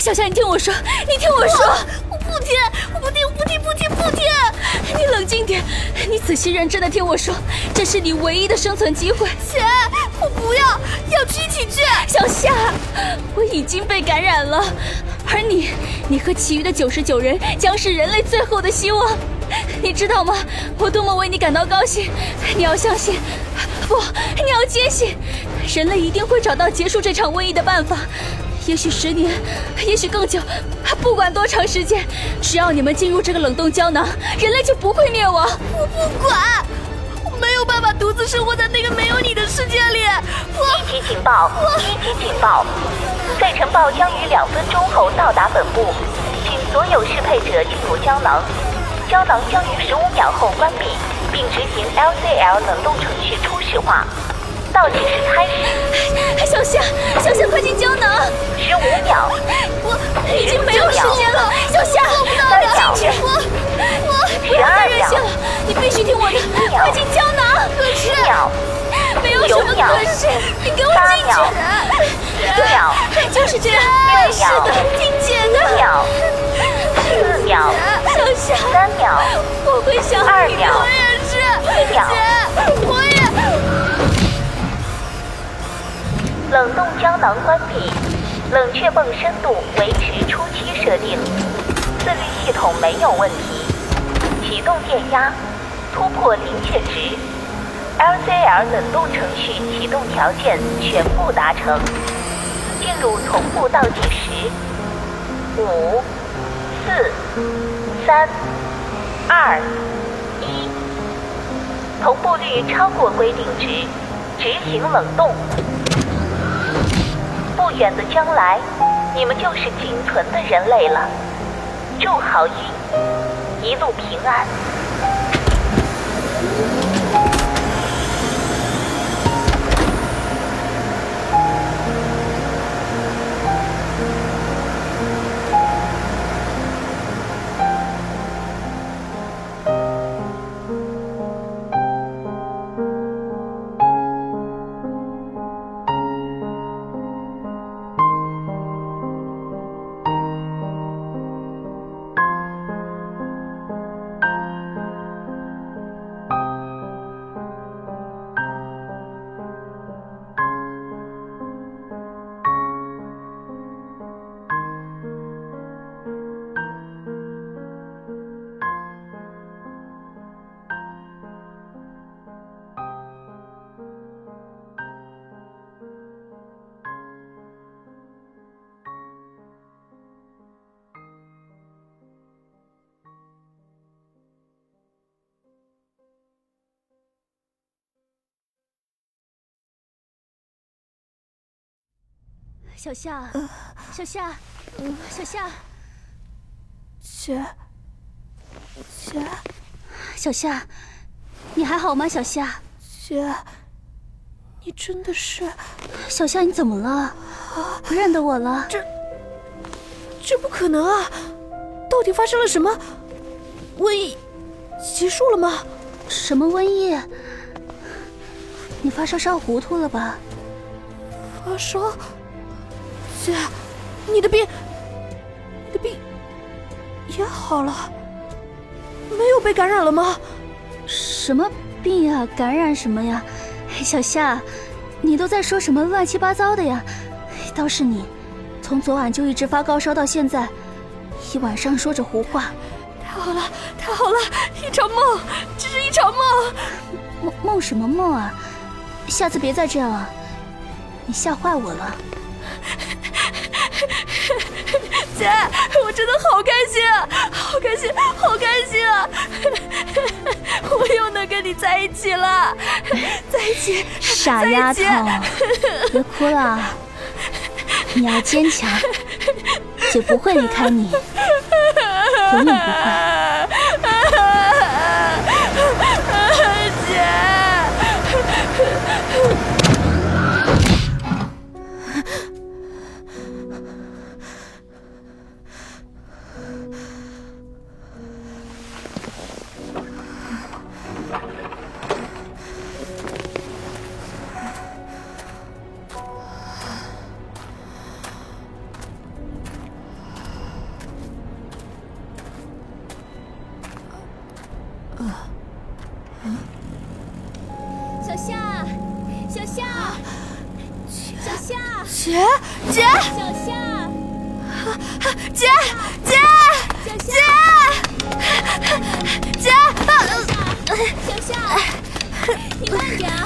小夏，你听我说，你听我说，我不听，我不听，我不听，不听，不听！你冷静点，你仔细认真的听我说，这是你唯一的生存机会。姐，我不要，要去一起去。小夏，我已经被感染了，而你，你和其余的九十九人将是人类最后的希望。你知道吗？我多么为你感到高兴！你要相信，不，你要坚信，人类一定会找到结束这场瘟疫的办法。也许十年，也许更久，不管多长时间，只要你们进入这个冷冻胶囊，人类就不会灭亡。我不管，我没有办法独自生活在那个没有你的世界里。一级警报！一级警报！载尘暴将于两分钟后到达本部，请所有适配者进入胶囊。胶囊将于十五秒后关闭，并执行 LCL 冷冻程序初始化。倒计时开始。小夏，小夏，快进胶囊！十五秒。我已经没有时间了，小夏，快进去！我我不要再任性了，你必须听我的，快进胶囊！可是，没有什么可是，你给我进去！对，就是这样，没事的，听姐的。胶囊关闭，冷却泵深度维持初期设定，自律系统没有问题，启动电压，突破临界值，LCL 冷冻程序启动条件全部达成，进入同步倒计时，五。四、三、二、一，同步率超过规定值，执行冷冻。远的将来，你们就是仅存的人类了。祝好运，一路平安。小夏，小夏，小夏，姐，姐，小夏，你还好吗？小夏，姐，你真的是？小夏，你怎么了？不认得我了？这，这不可能啊！到底发生了什么？瘟疫结束了吗？什么瘟疫？你发烧烧糊涂了吧？发烧？姐，你的病，你的病也好了，没有被感染了吗？什么病呀？感染什么呀？小夏，你都在说什么乱七八糟的呀？倒是你，从昨晚就一直发高烧到现在，一晚上说着胡话。太好了，太好了，一场梦，只是一场梦。梦梦什么梦啊？下次别再这样了，你吓坏我了。姐，我真的好开心啊，好开心，好开心啊！我又能跟你在一起了，在一起，傻丫头，别哭了，你要坚强，姐不会离开你，永远不会。啊啊，小夏小夏，小夏，姐姐，小夏，姐姐，小夏，姐姐，小夏，你慢点啊。